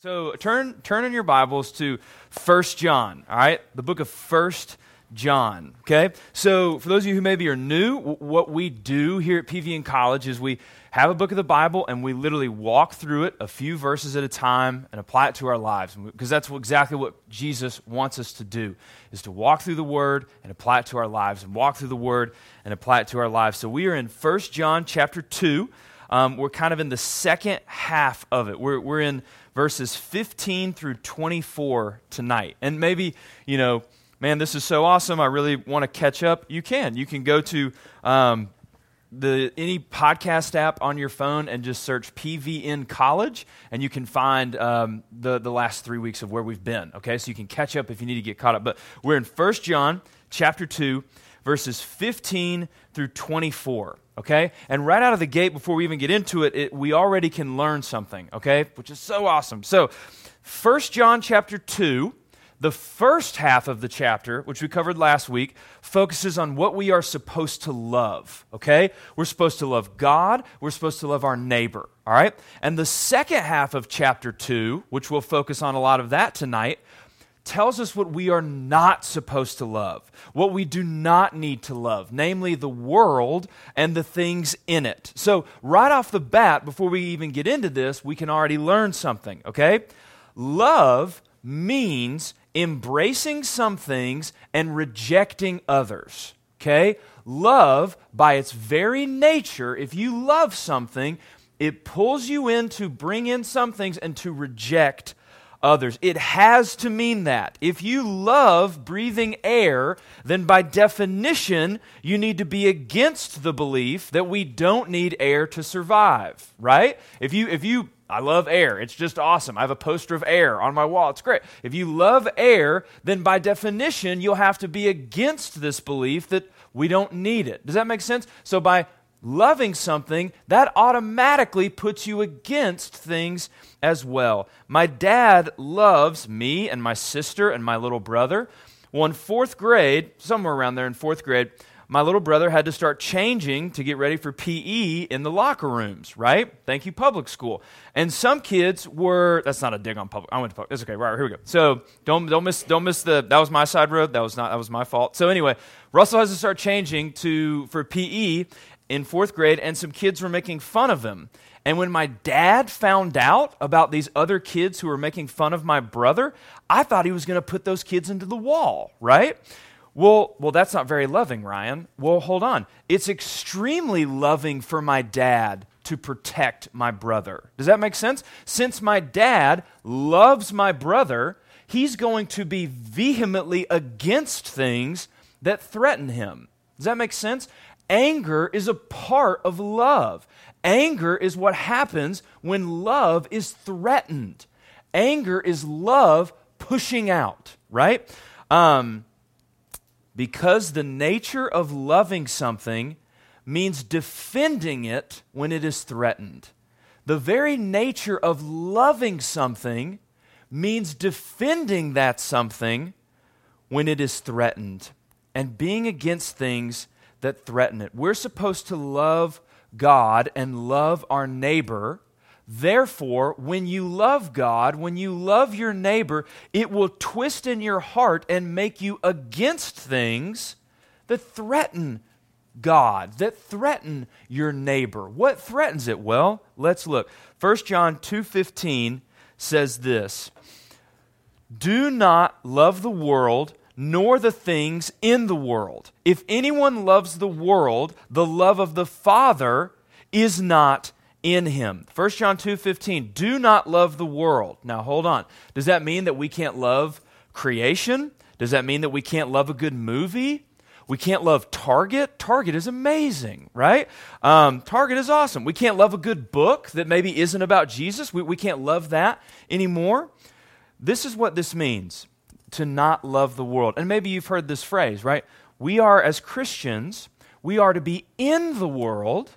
So turn turn in your Bibles to First John, all right? The book of First John, okay? So for those of you who maybe are new, what we do here at PVN College is we have a book of the Bible and we literally walk through it a few verses at a time and apply it to our lives because that's exactly what Jesus wants us to do is to walk through the word and apply it to our lives and walk through the word and apply it to our lives. So we are in First John chapter 2. Um, we're kind of in the second half of it. We're, we're in verses 15 through 24 tonight. And maybe, you know, man, this is so awesome. I really want to catch up. You can. You can go to um, the any podcast app on your phone and just search PVN College, and you can find um, the the last three weeks of where we've been. Okay, so you can catch up if you need to get caught up. But we're in First John chapter two, verses 15 through 24 okay? And right out of the gate, before we even get into it, it, we already can learn something, okay? Which is so awesome. So, 1 John chapter 2, the first half of the chapter, which we covered last week, focuses on what we are supposed to love, okay? We're supposed to love God, we're supposed to love our neighbor, all right? And the second half of chapter 2, which we'll focus on a lot of that tonight, tells us what we are not supposed to love, what we do not need to love, namely the world and the things in it. So, right off the bat, before we even get into this, we can already learn something, okay? Love means embracing some things and rejecting others, okay? Love, by its very nature, if you love something, it pulls you in to bring in some things and to reject others. It has to mean that. If you love breathing air, then by definition, you need to be against the belief that we don't need air to survive, right? If you, if you, I love air. It's just awesome. I have a poster of air on my wall. It's great. If you love air, then by definition, you'll have to be against this belief that we don't need it. Does that make sense? So by loving something, that automatically puts you against things as well. My dad loves me and my sister and my little brother. Well, in fourth grade, somewhere around there in fourth grade, my little brother had to start changing to get ready for PE in the locker rooms, right? Thank you, public school. And some kids were that's not a dig on public. I went to public. That's okay. Right, here we go. So don't don't miss don't miss the that was my side road. That was not that was my fault. So anyway, Russell has to start changing to for PE, in fourth grade, and some kids were making fun of him. And when my dad found out about these other kids who were making fun of my brother, I thought he was going to put those kids into the wall, right? Well, well, that's not very loving, Ryan. Well, hold on. It's extremely loving for my dad to protect my brother. Does that make sense? Since my dad loves my brother, he's going to be vehemently against things that threaten him. Does that make sense? Anger is a part of love. Anger is what happens when love is threatened. Anger is love pushing out, right? Um, because the nature of loving something means defending it when it is threatened. The very nature of loving something means defending that something when it is threatened and being against things that threaten it. We're supposed to love God and love our neighbor. Therefore, when you love God, when you love your neighbor, it will twist in your heart and make you against things that threaten God, that threaten your neighbor. What threatens it? Well, let's look. 1 John 2:15 says this: "Do not love the world nor the things in the world. If anyone loves the world, the love of the Father is not in him. 1 John 2:15 Do not love the world. Now hold on. Does that mean that we can't love creation? Does that mean that we can't love a good movie? We can't love Target. Target is amazing, right? Um, Target is awesome. We can't love a good book that maybe isn't about Jesus. We, we can't love that anymore. This is what this means to not love the world. And maybe you've heard this phrase, right? We are, as Christians, we are to be in the world,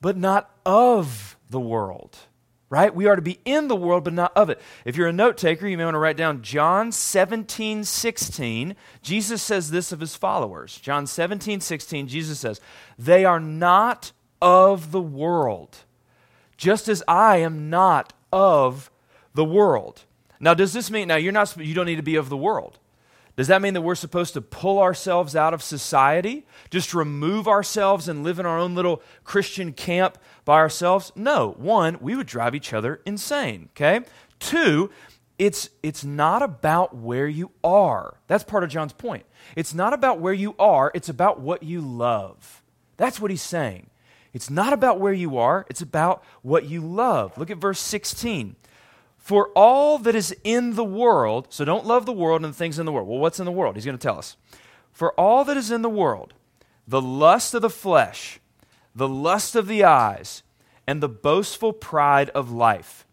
but not of the world, right? We are to be in the world, but not of it. If you're a note taker, you may want to write down John 17, 16. Jesus says this of his followers. John 17, 16, Jesus says, They are not of the world, just as I am not of the world. Now, does this mean, now you're not, you don't need to be of the world. Does that mean that we're supposed to pull ourselves out of society? Just remove ourselves and live in our own little Christian camp by ourselves? No. One, we would drive each other insane, okay? Two, it's, it's not about where you are. That's part of John's point. It's not about where you are, it's about what you love. That's what he's saying. It's not about where you are, it's about what you love. Look at verse 16. For all that is in the world, so don't love the world and the things in the world. Well, what's in the world? He's going to tell us. For all that is in the world, the lust of the flesh, the lust of the eyes, and the boastful pride of life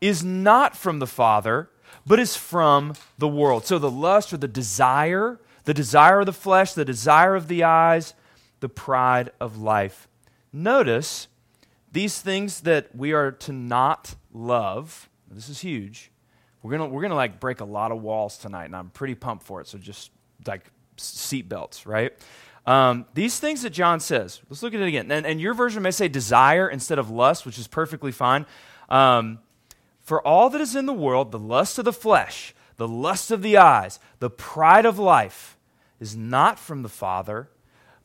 is not from the Father, but is from the world. So the lust or the desire, the desire of the flesh, the desire of the eyes, the pride of life. Notice these things that we are to not love this is huge. We're gonna we're gonna like break a lot of walls tonight, and I'm pretty pumped for it. So just like seatbelts, right? Um, these things that John says. Let's look at it again. And, and, your version may say desire instead of lust, which is perfectly fine. Um, for all that is in the world, the lust of the flesh, the lust of the eyes, the pride of life, is not from the Father,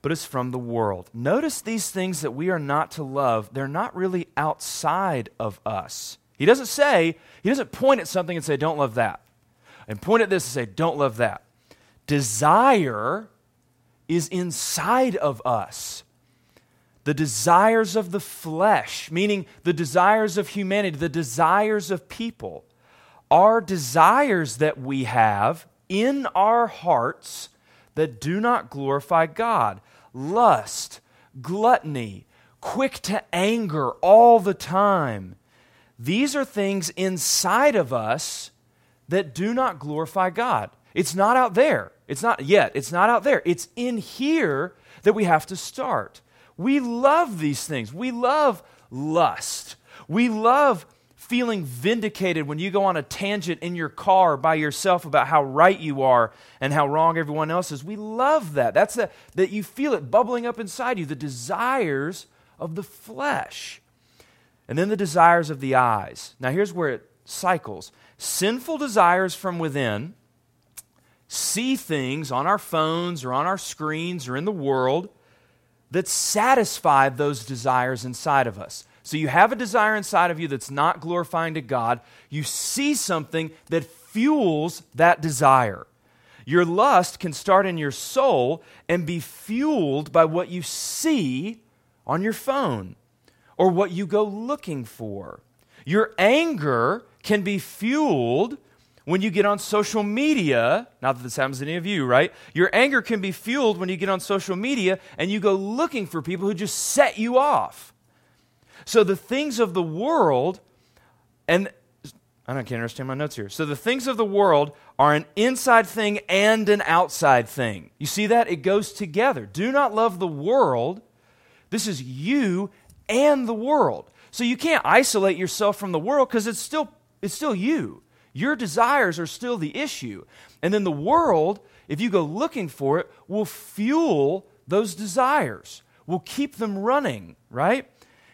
but is from the world. Notice these things that we are not to love, they're not really outside of us. He doesn't say, he doesn't point at something and say, don't love that. And point at this and say, don't love that. Desire is inside of us. The desires of the flesh, meaning the desires of humanity, the desires of people, are desires that we have in our hearts that do not glorify God. Lust, gluttony, quick to anger all the time, these are things inside of us that do not glorify God. It's not out there. It's not yet. It's not out there. It's in here that we have to start. We love these things. We love lust. We love feeling vindicated when you go on a tangent in your car by yourself about how right you are and how wrong everyone else is. We love that. That's the, that you feel it bubbling up inside you, the desires of the flesh. And then the desires of the eyes. Now, here's where it cycles sinful desires from within see things on our phones or on our screens or in the world that satisfy those desires inside of us. So you have a desire inside of you that's not glorifying to God. You see something that fuels that desire. Your lust can start in your soul and be fueled by what you see on your phone or what you go looking for. Your anger can be fueled when you get on social media. Not that this happens to any of you, right? Your anger can be fueled when you get on social media and you go looking for people who just set you off. So the things of the world, and I don't can't understand my notes here. So the things of the world are an inside thing and an outside thing. You see that? It goes together. Do not love the world. This is you and the world. So you can't isolate yourself from the world because it's still, it's still you. Your desires are still the issue. And then the world, if you go looking for it, will fuel those desires, will keep them running, right?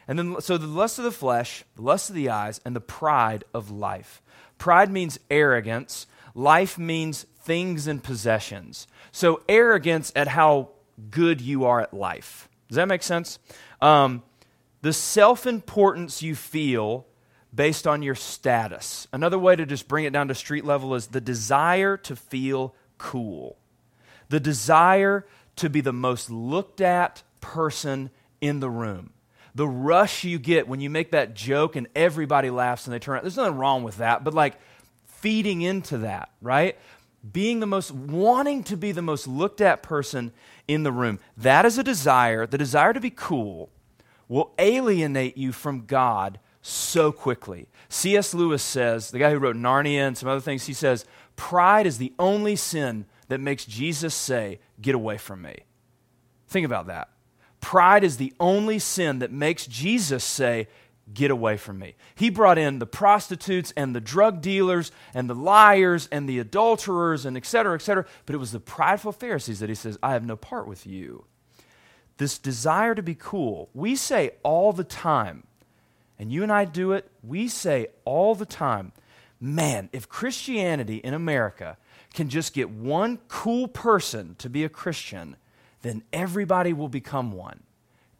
And then, so the lust of the flesh, the lust of the eyes, and the pride of life. Pride means arrogance, life means things and possessions. So, arrogance at how good you are at life. Does that make sense? Um, the self importance you feel based on your status. Another way to just bring it down to street level is the desire to feel cool, the desire to be the most looked at person in the room. The rush you get when you make that joke and everybody laughs and they turn around. There's nothing wrong with that, but like feeding into that, right? Being the most, wanting to be the most looked at person in the room. That is a desire, the desire to be cool will alienate you from God so quickly. C.S. Lewis says, the guy who wrote Narnia and some other things, he says, pride is the only sin that makes Jesus say, Get away from me. Think about that. Pride is the only sin that makes Jesus say, Get away from me. He brought in the prostitutes and the drug dealers and the liars and the adulterers and et cetera, et cetera. But it was the prideful Pharisees that he says, I have no part with you this desire to be cool, we say all the time, and you and I do it, we say all the time, man, if Christianity in America can just get one cool person to be a Christian, then everybody will become one.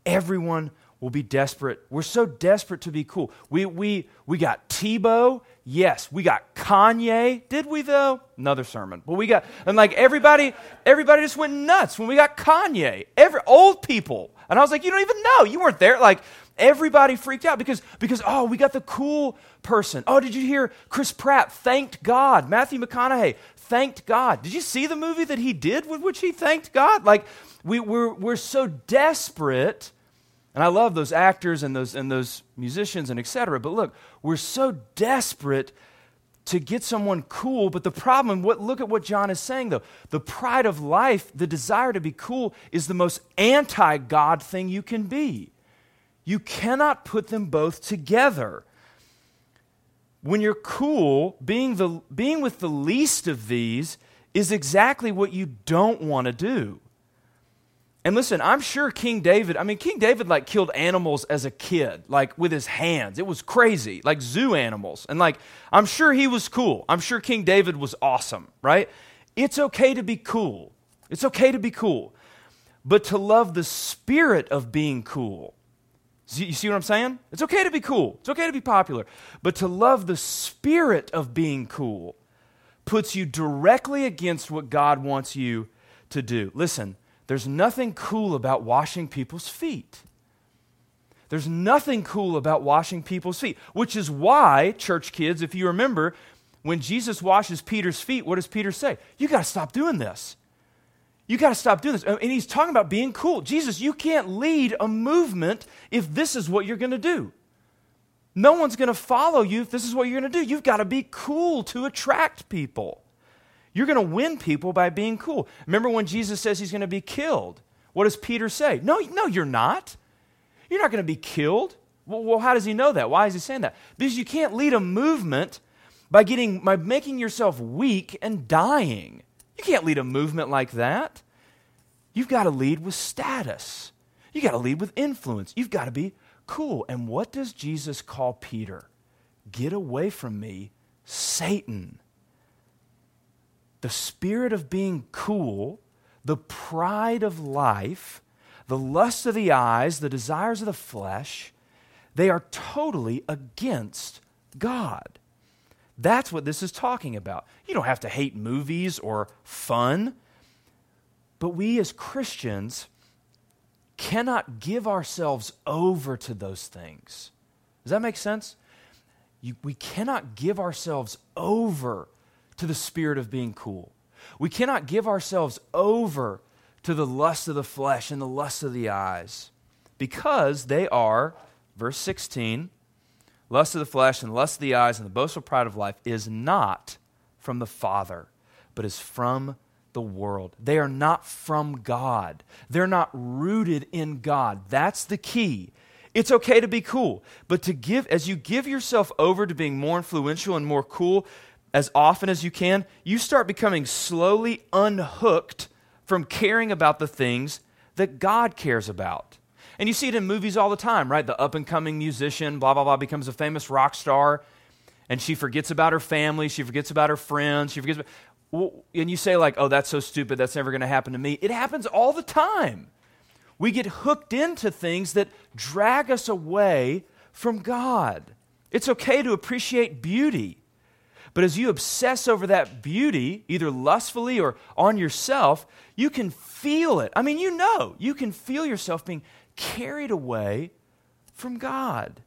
Everyone will be desperate. We're so desperate to be cool. We, we, we got Tebow. Yes. We got Kanye. Did we, though? Another sermon. But we got, and like everybody, everybody just went nuts when we got Kanye. Every, old people. And I was like, you don't even know. You weren't there. Like, everybody freaked out because, because, oh, we got the cool person. Oh, did you hear Chris Pratt thanked God? Matthew McConaughey thanked God. Did you see the movie that he did with which he thanked God? Like, we, we're, we're so desperate and I love those actors and those, and those musicians and etc. But look, we're so desperate to get someone cool. But the problem, what, look at what John is saying though. The pride of life, the desire to be cool, is the most anti God thing you can be. You cannot put them both together. When you're cool, being, the, being with the least of these is exactly what you don't want to do. And listen, I'm sure King David, I mean, King David like killed animals as a kid, like with his hands. It was crazy, like zoo animals. And like, I'm sure he was cool. I'm sure King David was awesome, right? It's okay to be cool. It's okay to be cool. But to love the spirit of being cool, you see what I'm saying? It's okay to be cool. It's okay to be popular. But to love the spirit of being cool puts you directly against what God wants you to do. Listen, there's nothing cool about washing people's feet. There's nothing cool about washing people's feet, which is why, church kids, if you remember, when Jesus washes Peter's feet, what does Peter say? You got to stop doing this. You got to stop doing this. And he's talking about being cool. Jesus, you can't lead a movement if this is what you're going to do. No one's going to follow you if this is what you're going to do. You've got to be cool to attract people. You're going to win people by being cool. Remember when Jesus says he's going to be killed? What does Peter say? No, no, you're not. You're not going to be killed. Well, well, how does he know that? Why is he saying that? Because you can't lead a movement by getting by making yourself weak and dying. You can't lead a movement like that. You've got to lead with status. You got to lead with influence. You've got to be cool. And what does Jesus call Peter? Get away from me, Satan the spirit of being cool, the pride of life, the lust of the eyes, the desires of the flesh, they are totally against God. That's what this is talking about. You don't have to hate movies or fun, but we as Christians cannot give ourselves over to those things. Does that make sense? You, we cannot give ourselves over to the spirit of being cool. We cannot give ourselves over to the lust of the flesh and the lust of the eyes because they are, verse 16, lust of the flesh and lust of the eyes and the boastful pride of life is not from the Father, but is from the world. They are not from God. They're not rooted in God. That's the key. It's okay to be cool, but to give as you give yourself over to being more influential and more cool, as often as you can, you start becoming slowly unhooked from caring about the things that God cares about. And you see it in movies all the time, right? The up and coming musician, blah, blah, blah, becomes a famous rock star, and she forgets about her family, she forgets about her friends, she forgets. About, and you say, like, oh, that's so stupid, that's never going to happen to me. It happens all the time. We get hooked into things that drag us away from God. It's okay to appreciate beauty. But as you obsess over that beauty, either lustfully or on yourself, you can feel it. I mean, you know, you can feel yourself being carried away from God.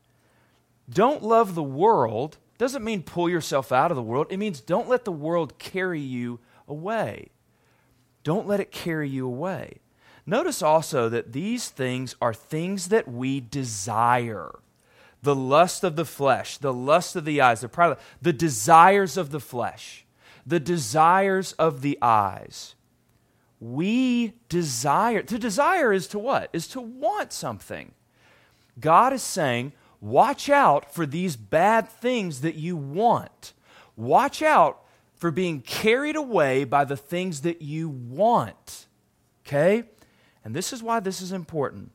Don't love the world doesn't mean pull yourself out of the world. It means don't let the world carry you away. Don't let it carry you away. Notice also that these things are things that we desire the lust of the flesh, the lust of the eyes, the pride, the desires of the flesh, the desires of the eyes. We desire. To desire is to what? Is to want something. God is saying, watch out for these bad things that you want. Watch out for being carried away by the things that you want. Okay? And this is why this is important.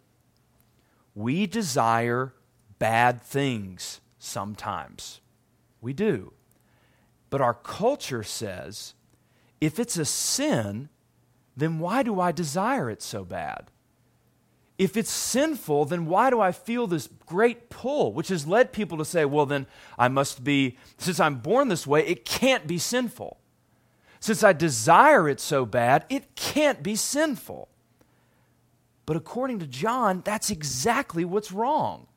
We desire bad things sometimes. We do. But our culture says if it's a sin, then why do I desire it so bad? If it's sinful, then why do I feel this great pull, which has led people to say, well, then I must be, since I'm born this way, it can't be sinful. Since I desire it so bad, it can't be sinful. But according to John, that's exactly what's wrong.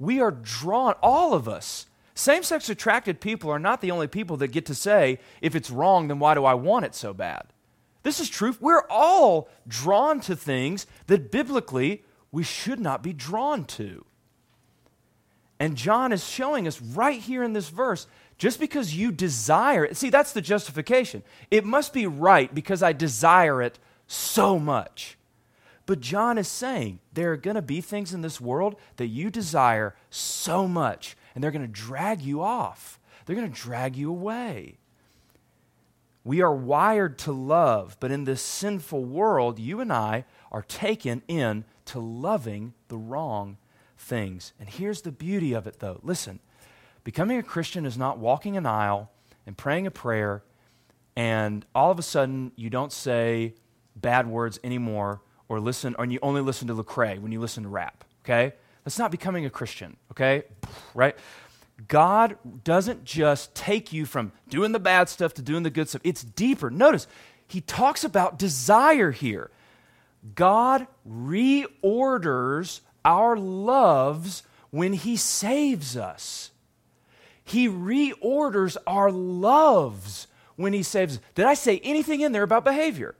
We are drawn, all of us, same sex attracted people are not the only people that get to say, if it's wrong, then why do I want it so bad? This is true. We're all drawn to things that biblically we should not be drawn to. And John is showing us right here in this verse just because you desire it, see, that's the justification. It must be right because I desire it so much. But John is saying there are going to be things in this world that you desire so much, and they're going to drag you off. They're going to drag you away. We are wired to love, but in this sinful world, you and I are taken in to loving the wrong things. And here's the beauty of it, though. Listen, becoming a Christian is not walking an aisle and praying a prayer, and all of a sudden you don't say bad words anymore, or listen, or you only listen to Lecrae when you listen to rap. Okay, that's not becoming a Christian. Okay, right? God doesn't just take you from doing the bad stuff to doing the good stuff, it's deeper. Notice, he talks about desire here. God reorders our loves when he saves us. He reorders our loves when he saves. Did I say anything in there about behavior?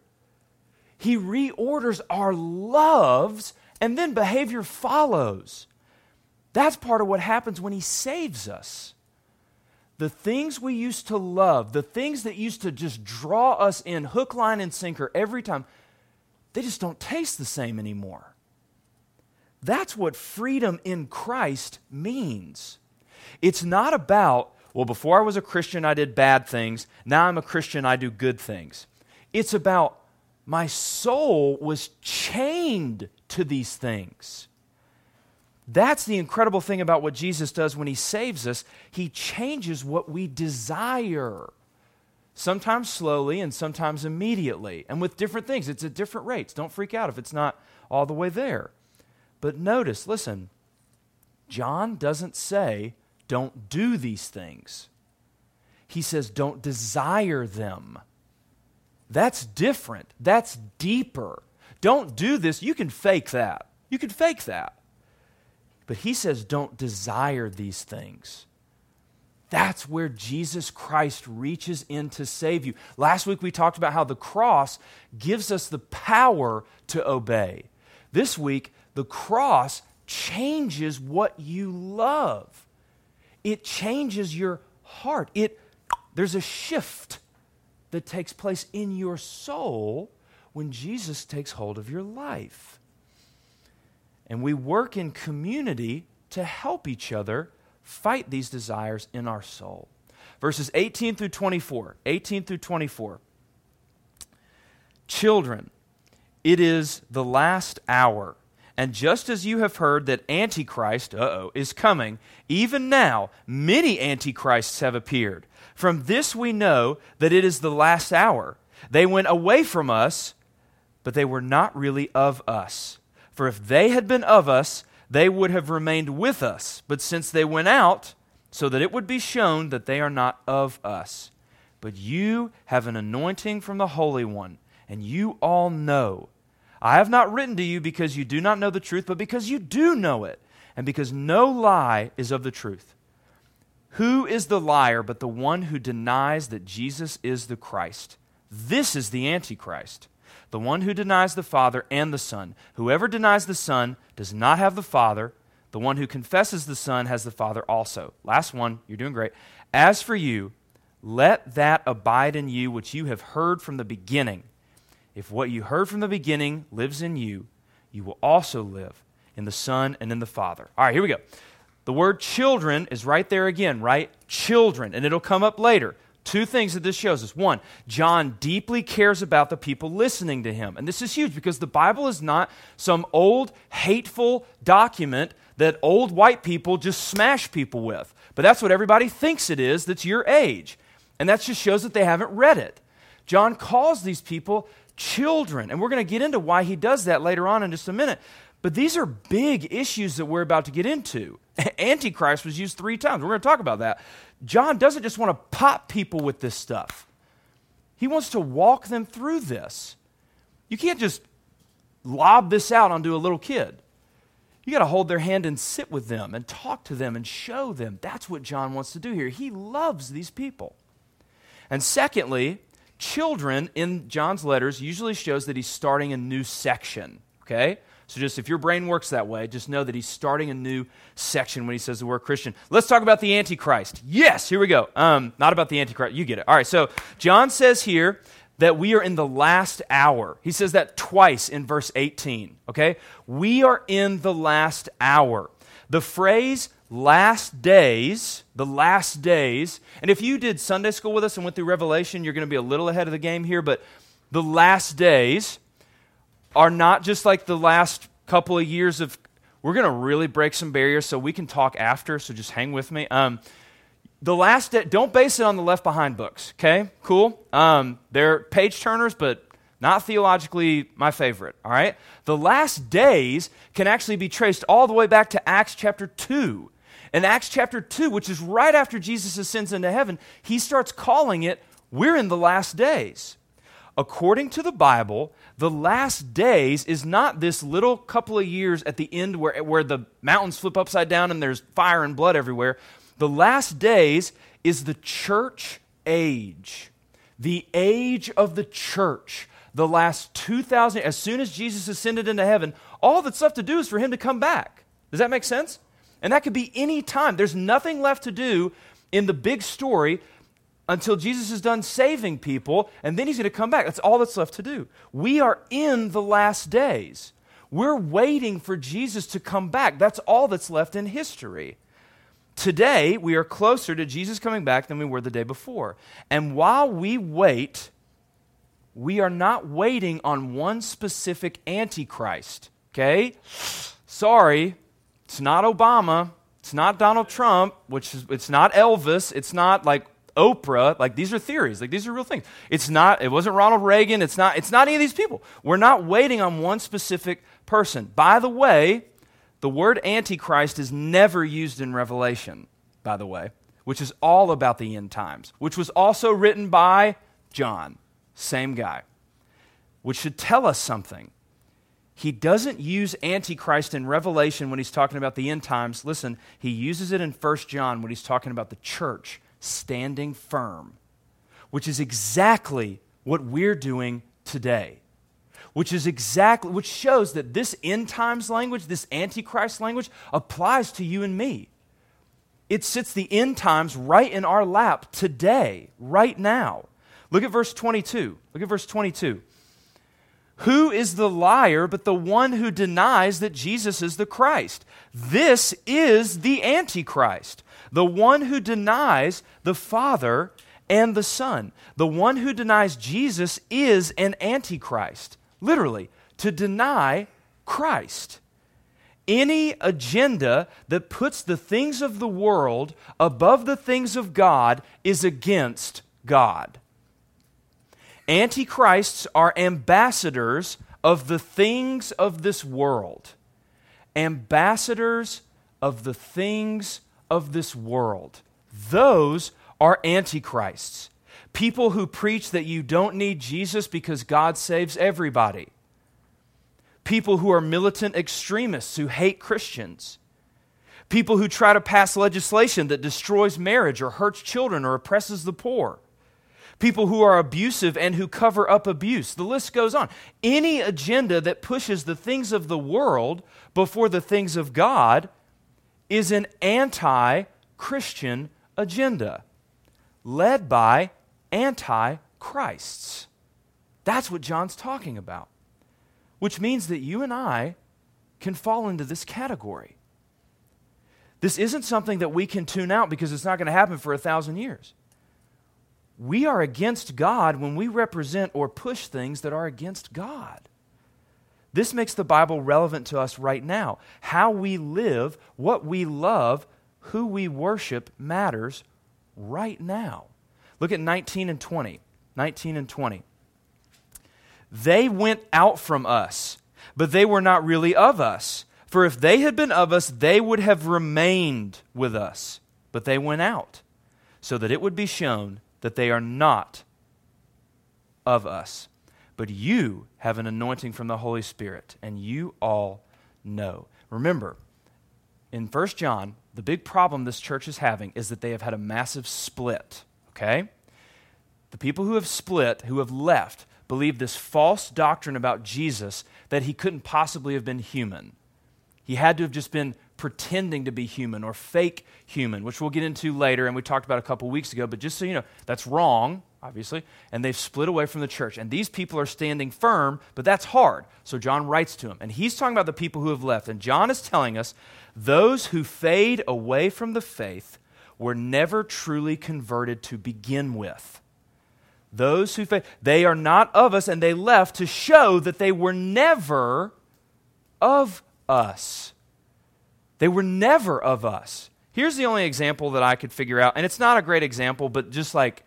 He reorders our loves and then behavior follows. That's part of what happens when He saves us. The things we used to love, the things that used to just draw us in hook, line, and sinker every time, they just don't taste the same anymore. That's what freedom in Christ means. It's not about, well, before I was a Christian, I did bad things. Now I'm a Christian, I do good things. It's about my soul was chained to these things. That's the incredible thing about what Jesus does when he saves us. He changes what we desire. Sometimes slowly and sometimes immediately, and with different things. It's at different rates. Don't freak out if it's not all the way there. But notice, listen, John doesn't say, don't do these things. He says, don't desire them. That's different. That's deeper. Don't do this. You can fake that. You can fake that. But he says, don't desire these things. That's where Jesus Christ reaches in to save you. Last week we talked about how the cross gives us the power to obey. This week, the cross changes what you love. It changes your heart. It there's a shift that takes place in your soul when Jesus takes hold of your life. And we work in community to help each other fight these desires in our soul. Verses 18 through 24. 18 through 24. Children, it is the last hour. And just as you have heard that Antichrist, uh oh, is coming, even now many Antichrists have appeared. From this we know that it is the last hour. They went away from us, but they were not really of us. For if they had been of us, they would have remained with us. But since they went out, so that it would be shown that they are not of us. But you have an anointing from the Holy One, and you all know. I have not written to you because you do not know the truth, but because you do know it, and because no lie is of the truth. Who is the liar but the one who denies that Jesus is the Christ? This is the Antichrist the one who denies the Father and the Son. Whoever denies the Son does not have the Father. The one who confesses the Son has the Father also. Last one, you're doing great. As for you, let that abide in you which you have heard from the beginning. If what you heard from the beginning lives in you, you will also live in the Son and in the Father. All right, here we go. The word children is right there again, right? Children, and it'll come up later. Two things that this shows us. One, John deeply cares about the people listening to him. And this is huge because the Bible is not some old, hateful document that old white people just smash people with. But that's what everybody thinks it is that's your age. And that just shows that they haven't read it. John calls these people children. And we're going to get into why he does that later on in just a minute. But these are big issues that we're about to get into. Antichrist was used three times. We're going to talk about that. John doesn't just want to pop people with this stuff, he wants to walk them through this. You can't just lob this out onto a little kid. You got to hold their hand and sit with them and talk to them and show them. That's what John wants to do here. He loves these people. And secondly, children in John's letters usually shows that he's starting a new section, okay? So just if your brain works that way, just know that he's starting a new section when he says the word Christian. Let's talk about the Antichrist. Yes, here we go. Um, not about the Antichrist. You get it. All right. So John says here that we are in the last hour. He says that twice in verse 18. Okay, we are in the last hour. The phrase last days, the last days, and if you did Sunday school with us and went through Revelation, you're going to be a little ahead of the game here, but the last days are not just like the last couple of years of we're going to really break some barriers so we can talk after so just hang with me. Um, the last day, don't base it on the left behind books okay? Cool? Um, they're page turners but not theologically my favorite all right? The last days can actually be traced all the way back to acts chapter 2 in acts chapter 2 which is right after jesus ascends into heaven he starts calling it we're in the last days according to the bible the last days is not this little couple of years at the end where, where the mountains flip upside down and there's fire and blood everywhere. The last days is the church age, the age of the church. The last 2,000, as soon as Jesus ascended into heaven, all that's left to do is for him to come back. Does that make sense? And that could be any time. There's nothing left to do in the big story until Jesus is done saving people, and then he's going to come back. That's all that's left to do. We are in the last days. We're waiting for Jesus to come back. That's all that's left in history. Today, we are closer to Jesus coming back than we were the day before. And while we wait, we are not waiting on one specific antichrist. Okay? Sorry, it's not Obama. It's not Donald Trump, which is, it's not Elvis. It's not like Oprah, like these are theories, like these are real things. It's not, it wasn't Ronald Reagan, it's not, it's not any of these people. We're not waiting on one specific person. By the way, the word Antichrist is never used in Revelation, by the way, which is all about the end times, which was also written by John, same guy, which should tell us something. He doesn't use Antichrist in Revelation when he's talking about the end times. Listen, he uses it in 1 John when he's talking about the church standing firm, which is exactly what we're doing today. Which is exactly, which shows that this end times language, this antichrist language, applies to you and me. It sits the end times right in our lap today, right now. Look at verse 22. Look at verse 22. Who is the liar but the one who denies that Jesus is the Christ? This is the Antichrist the one who denies the Father and the Son. The one who denies Jesus is an antichrist, literally, to deny Christ. Any agenda that puts the things of the world above the things of God is against God. Antichrists are ambassadors of the things of this world, ambassadors of the things of this world. Those are antichrists. People who preach that you don't need Jesus because God saves everybody. People who are militant extremists who hate Christians. People who try to pass legislation that destroys marriage or hurts children or oppresses the poor. People who are abusive and who cover up abuse. The list goes on. Any agenda that pushes the things of the world before the things of God is an anti Christian agenda led by anti Christs. That's what John's talking about, which means that you and I can fall into this category. This isn't something that we can tune out because it's not going to happen for a thousand years. We are against God when we represent or push things that are against God. This makes the Bible relevant to us right now. How we live, what we love, who we worship matters right now. Look at 19 and 20. 19 and 20. They went out from us, but they were not really of us. For if they had been of us, they would have remained with us. But they went out, so that it would be shown that they are not of us. But you have an anointing from the Holy Spirit, and you all know. Remember, in 1 John, the big problem this church is having is that they have had a massive split, okay? The people who have split, who have left, believe this false doctrine about Jesus that he couldn't possibly have been human. He had to have just been pretending to be human or fake human, which we'll get into later and we talked about a couple weeks ago. But just so you know, that's wrong, obviously, and they've split away from the church. And these people are standing firm, but that's hard. So John writes to them, and he's talking about the people who have left. And John is telling us those who fade away from the faith were never truly converted to begin with. Those who fade, they are not of us, and they left to show that they were never of us. They were never of us. Here's the only example that I could figure out, and it's not a great example, but just like,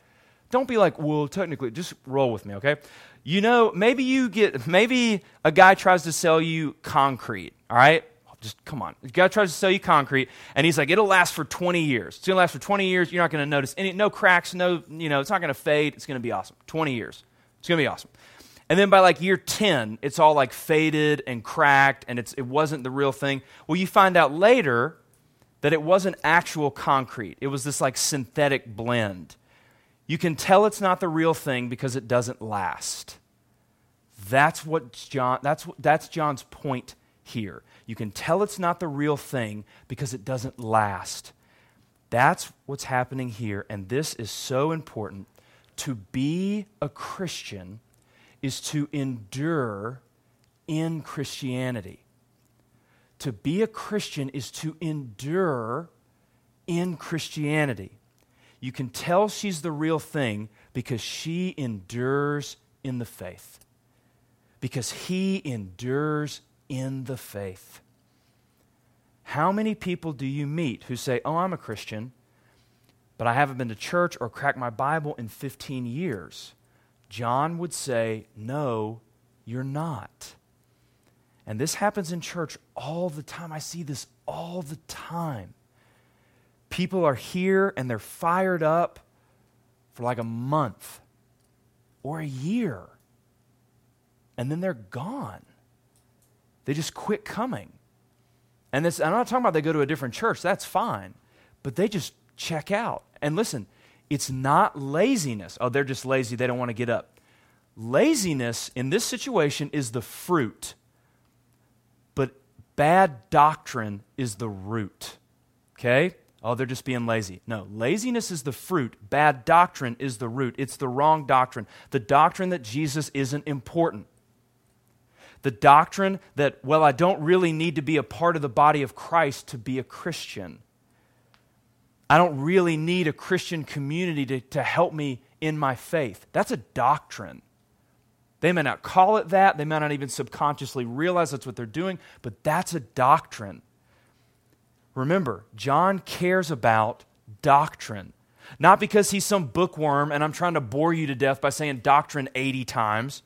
don't be like, well, technically, just roll with me, okay? You know, maybe you get, maybe a guy tries to sell you concrete, all right? Just come on. A guy tries to sell you concrete, and he's like, it'll last for 20 years. It's to last for 20 years. You're not to notice any, no cracks, no, you know, it's not to fade. It's to be awesome. 20 years. It's to be awesome. And then by like year 10, it's all like faded and cracked and it's, it wasn't the real thing. Well, you find out later that it wasn't actual concrete, it was this like synthetic blend. You can tell it's not the real thing because it doesn't last. That's what John that's that's John's point here. You can tell it's not the real thing because it doesn't last. That's what's happening here and this is so important to be a Christian is to endure in Christianity. To be a Christian is to endure in Christianity. You can tell she's the real thing because she endures in the faith. Because he endures in the faith. How many people do you meet who say, Oh, I'm a Christian, but I haven't been to church or cracked my Bible in 15 years? John would say, No, you're not. And this happens in church all the time. I see this all the time. People are here and they're fired up for like a month or a year, and then they're gone. They just quit coming. And this, I'm not talking about they go to a different church, that's fine, but they just check out. And listen, it's not laziness. Oh, they're just lazy. They don't want to get up. Laziness in this situation is the fruit, but bad doctrine is the root. Okay? Oh, they're just being lazy. No, laziness is the fruit. Bad doctrine is the root. It's the wrong doctrine. The doctrine that Jesus isn't important. The doctrine that, well, I don't really need to be a part of the body of Christ to be a Christian. I don't really need a Christian community to, to help me in my faith. That's a doctrine. They may not call it that, they may not even subconsciously realize that's what they're doing, but that's a doctrine. Remember, John cares about doctrine. Not because he's some bookworm and I'm trying to bore you to death by saying doctrine 80 times,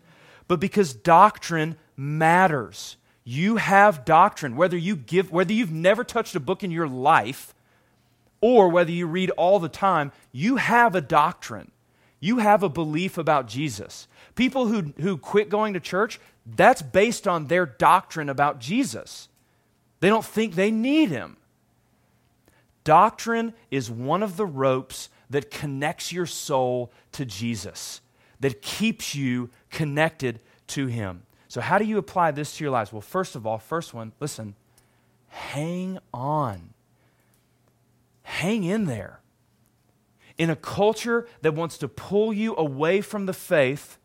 but because doctrine matters. You have doctrine, whether you give whether you've never touched a book in your life or whether you read all the time, you have a doctrine. You have a belief about Jesus. People who, who quit going to church, that's based on their doctrine about Jesus. They don't think they need him. Doctrine is one of the ropes that connects your soul to Jesus, that keeps you connected to him. So, how do you apply this to your lives? Well, first of all, first one, listen, hang on. Hang in there. In a culture that wants to pull you away from the faith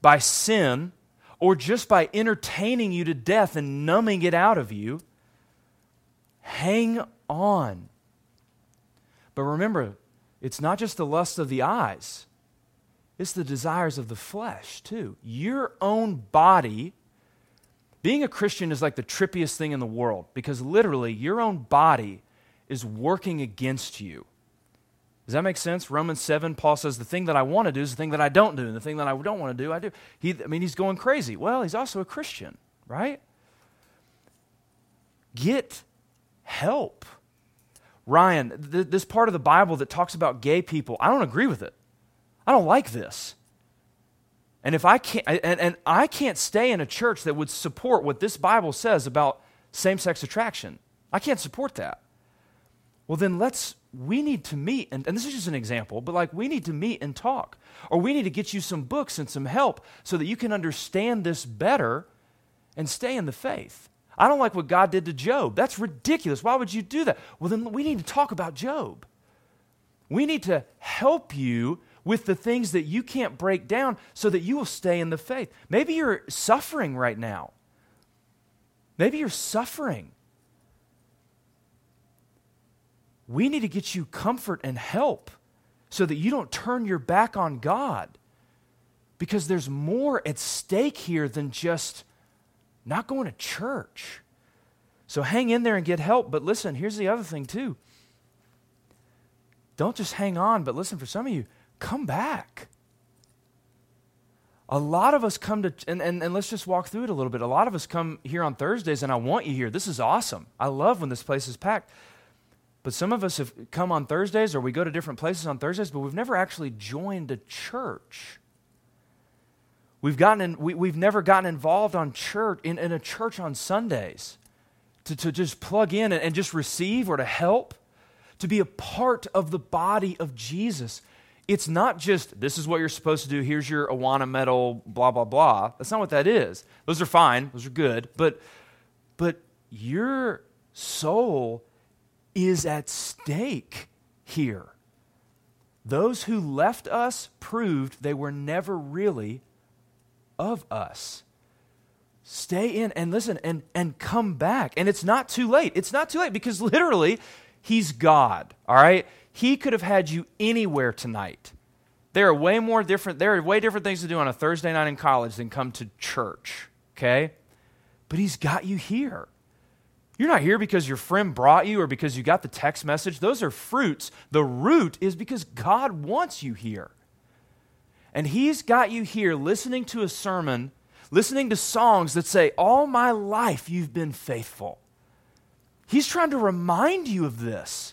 by sin or just by entertaining you to death and numbing it out of you, hang on. But remember, it's not just the lust of the eyes, it's the desires of the flesh, too. Your own body. Being a Christian is like the trippiest thing in the world because literally your own body is working against you. Does that make sense? Romans 7, Paul says, The thing that I want to do is the thing that I don't do, and the thing that I don't want to do, I do. He, I mean, he's going crazy. Well, he's also a Christian, right? Get help. Ryan, th- this part of the Bible that talks about gay people, I don't agree with it. I don't like this. And if I can't and, and I can't stay in a church that would support what this Bible says about same-sex attraction. I can't support that. Well, then let's we need to meet, and, and, this is just an example, but like we need to meet and talk. Or we need to get you some books and some help so that you can understand this better and stay in the faith. I don't like what God did to Job. That's ridiculous. Why would you do that? Well, then we need to talk about Job. We need to help you with the things that you can't break down so that you will stay in the faith. Maybe you're suffering right now. Maybe you're suffering we need to get you comfort and help so that you don't turn your back on God. Because there's more at stake here than just not going to church. So hang in there and get help. But listen, here's the other thing, too. Don't just hang on, but listen, for some of you, come back. A lot of us come to, and, and, and let's just walk through it a little bit. A lot of us come here on Thursdays, and I want you here. This is awesome. I love when this place is packed. But some of us have come on Thursdays or we go to different places on Thursdays, but we've never actually joined a church. We've, gotten in, we, we've never gotten involved on church, in, in a church on Sundays to, to just plug in and, and just receive or to help, to be a part of the body of Jesus. It's not just, this is what you're supposed to do, here's your Awana medal, blah, blah, blah. That's not what that is. Those are fine, those are good. But, but your soul is at stake here. Those who left us proved they were never really of us. Stay in and listen and, and come back. And it's not too late. It's not too late because literally, He's God, all right? He could have had you anywhere tonight. There are way more different, there are way different things to do on a Thursday night in college than come to church, okay? But He's got you here. You're not here because your friend brought you or because you got the text message. Those are fruits. The root is because God wants you here. And He's got you here listening to a sermon, listening to songs that say, All my life you've been faithful. He's trying to remind you of this.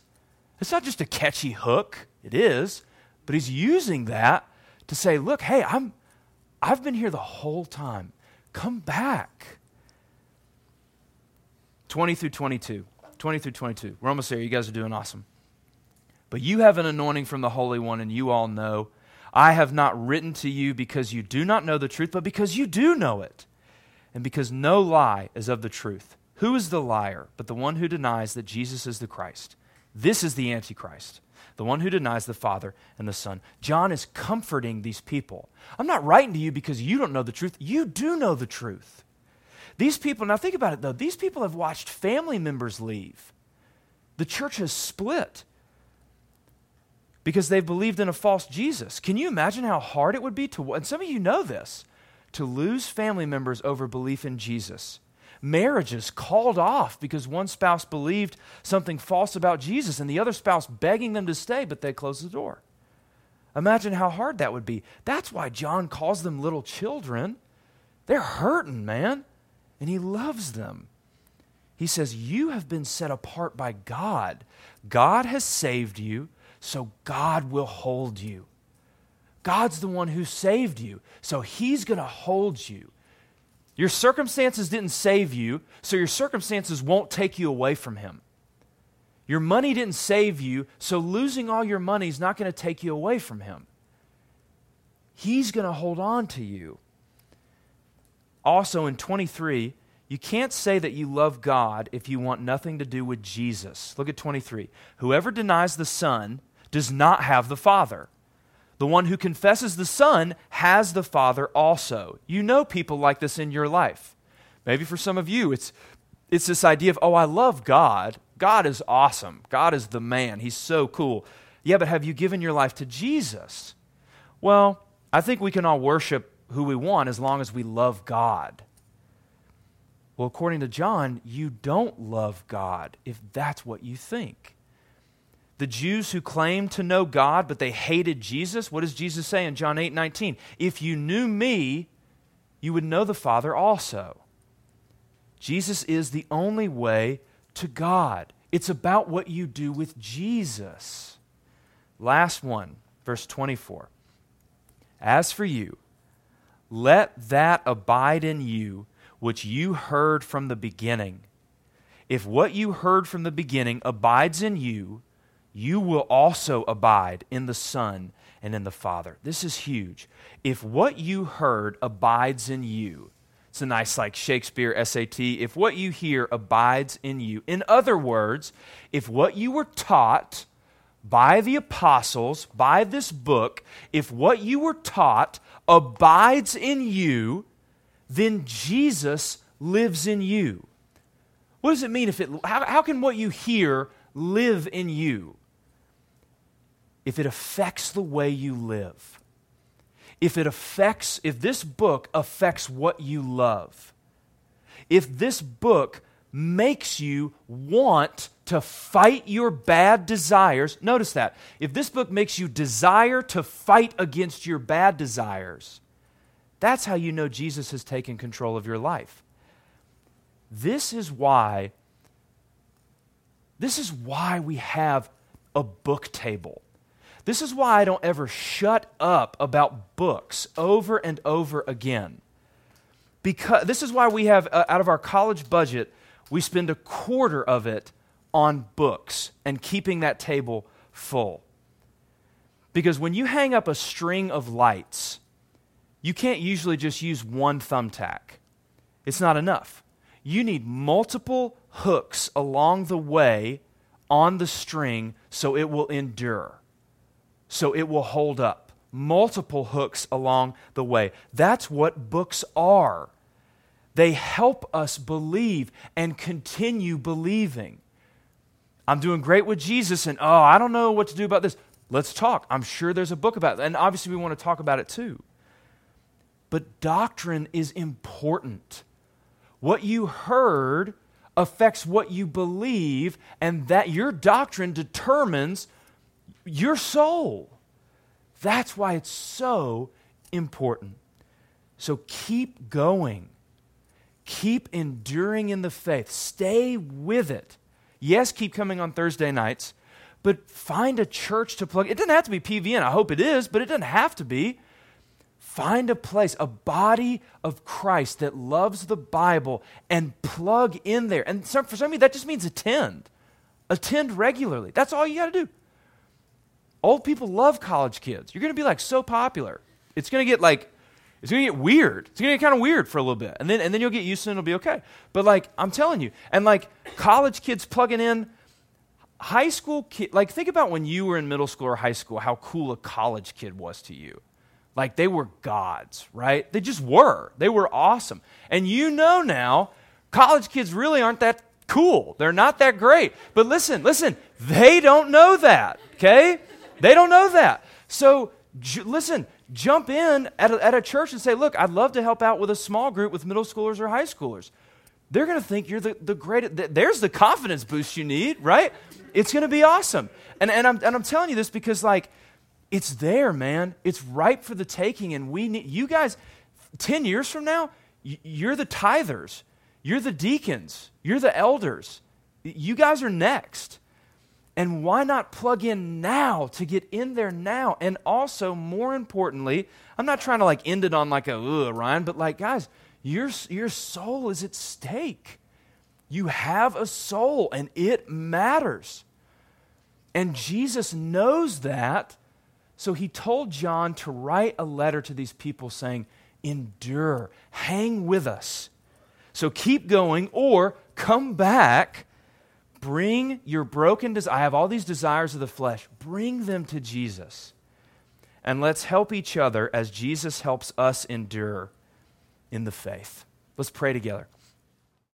It's not just a catchy hook, it is, but He's using that to say, Look, hey, I'm, I've been here the whole time. Come back. 20 through 22. 20 through 22. We're almost there. You guys are doing awesome. But you have an anointing from the Holy One, and you all know. I have not written to you because you do not know the truth, but because you do know it, and because no lie is of the truth. Who is the liar but the one who denies that Jesus is the Christ? This is the Antichrist, the one who denies the Father and the Son. John is comforting these people. I'm not writing to you because you don't know the truth. You do know the truth. These people, now think about it though, these people have watched family members leave. The church has split because they've believed in a false Jesus. Can you imagine how hard it would be to, and some of you know this, to lose family members over belief in Jesus? Marriages called off because one spouse believed something false about Jesus and the other spouse begging them to stay, but they closed the door. Imagine how hard that would be. That's why John calls them little children. They're hurting, man and He loves them. He says, You have been set apart by God. God has saved you, so God will hold you. God's the one who saved you, so He's going to hold you. Your circumstances didn't save you, so your circumstances won't take you away from Him. Your money didn't save you, so losing all your money is not going to take you away from Him. He's going to hold on to you also in 23, you can't say that you love God if you want nothing to do with Jesus. Look at 23. Whoever denies the Son does not have the Father. The one who confesses the Son has the Father also. You know people like this in your life. Maybe for some of you, it's, it's this idea of, oh, I love God. God is awesome. God is the man. He's so cool. Yeah, but have you given your life to Jesus? Well, I think we can all worship who we want as long as we love God. Well, according to John, you don't love God if that's what you think. The Jews who claimed to know God, but they hated Jesus, what does Jesus say in John 8 19? If you knew me, you would know the Father also. Jesus is the only way to God. It's about what you do with Jesus. Last one, verse 24. As for you, let that abide in you which you heard from the beginning. If what you heard from the beginning abides in you, you will also abide in the Son and in the Father. This is huge. If what you heard abides in you, it's a nice, like Shakespeare SAT. If what you hear abides in you, in other words, if what you were taught by the apostles, by this book, if what you were taught abides in you, then Jesus lives in you. What does it mean if it, how, how can what you hear live in you? If it affects the way you live. If it affects, if this book affects what you love. If this book makes you want to fight your bad desires. Notice that. If this book makes you desire to fight against your bad desires, that's how you know Jesus has taken control of your life. This is why this is why we have a book table. This is why I don't ever shut up about books over and over again. Because this is why we have uh, out of our college budget we spend a quarter of it on books and keeping that table full. Because when you hang up a string of lights, you can't usually just use one thumbtack. It's not enough. You need multiple hooks along the way on the string so it will endure, so it will hold up. Multiple hooks along the way. That's what books are. They help us believe and continue believing. I'm doing great with Jesus, and oh, I don't know what to do about this. Let's talk. I'm sure there's a book about it. And obviously, we want to talk about it too. But doctrine is important. What you heard affects what you believe, and that your doctrine determines your soul. That's why it's so important. So keep going. Keep enduring in the faith. Stay with it. Yes, keep coming on Thursday nights, but find a church to plug. It doesn't have to be PVN. I hope it is, but it doesn't have to be. Find a place, a body of Christ that loves the Bible and plug in there. And for some of you, that just means attend. Attend regularly. That's all you got to do. Old people love college kids. You're going to be like so popular. It's going to get like it's going to get weird. It's going to get kind of weird for a little bit. And then, and then you'll get used to it and it'll be okay. But, like, I'm telling you, and like college kids plugging in, high school kid, like, think about when you were in middle school or high school, how cool a college kid was to you. Like, they were gods, right? They just were. They were awesome. And you know now, college kids really aren't that cool. They're not that great. But listen, listen, they don't know that, okay? They don't know that. So, j- listen, jump in at a, at a church and say, Look, I'd love to help out with a small group with middle schoolers or high schoolers. They're going to think you're the, the greatest. There's the confidence boost you need, right? It's going to be awesome. And, and, I'm, and I'm telling you this because, like, it's there, man. It's ripe for the taking. And we need, you guys, 10 years from now, you're the tithers, you're the deacons, you're the elders. You guys are next. And why not plug in now to get in there now? And also, more importantly, I'm not trying to like end it on like a ugh, Ryan, but like, guys, your, your soul is at stake. You have a soul and it matters. And Jesus knows that. So he told John to write a letter to these people saying, Endure, hang with us. So keep going or come back Bring your broken desires. I have all these desires of the flesh. Bring them to Jesus. And let's help each other as Jesus helps us endure in the faith. Let's pray together.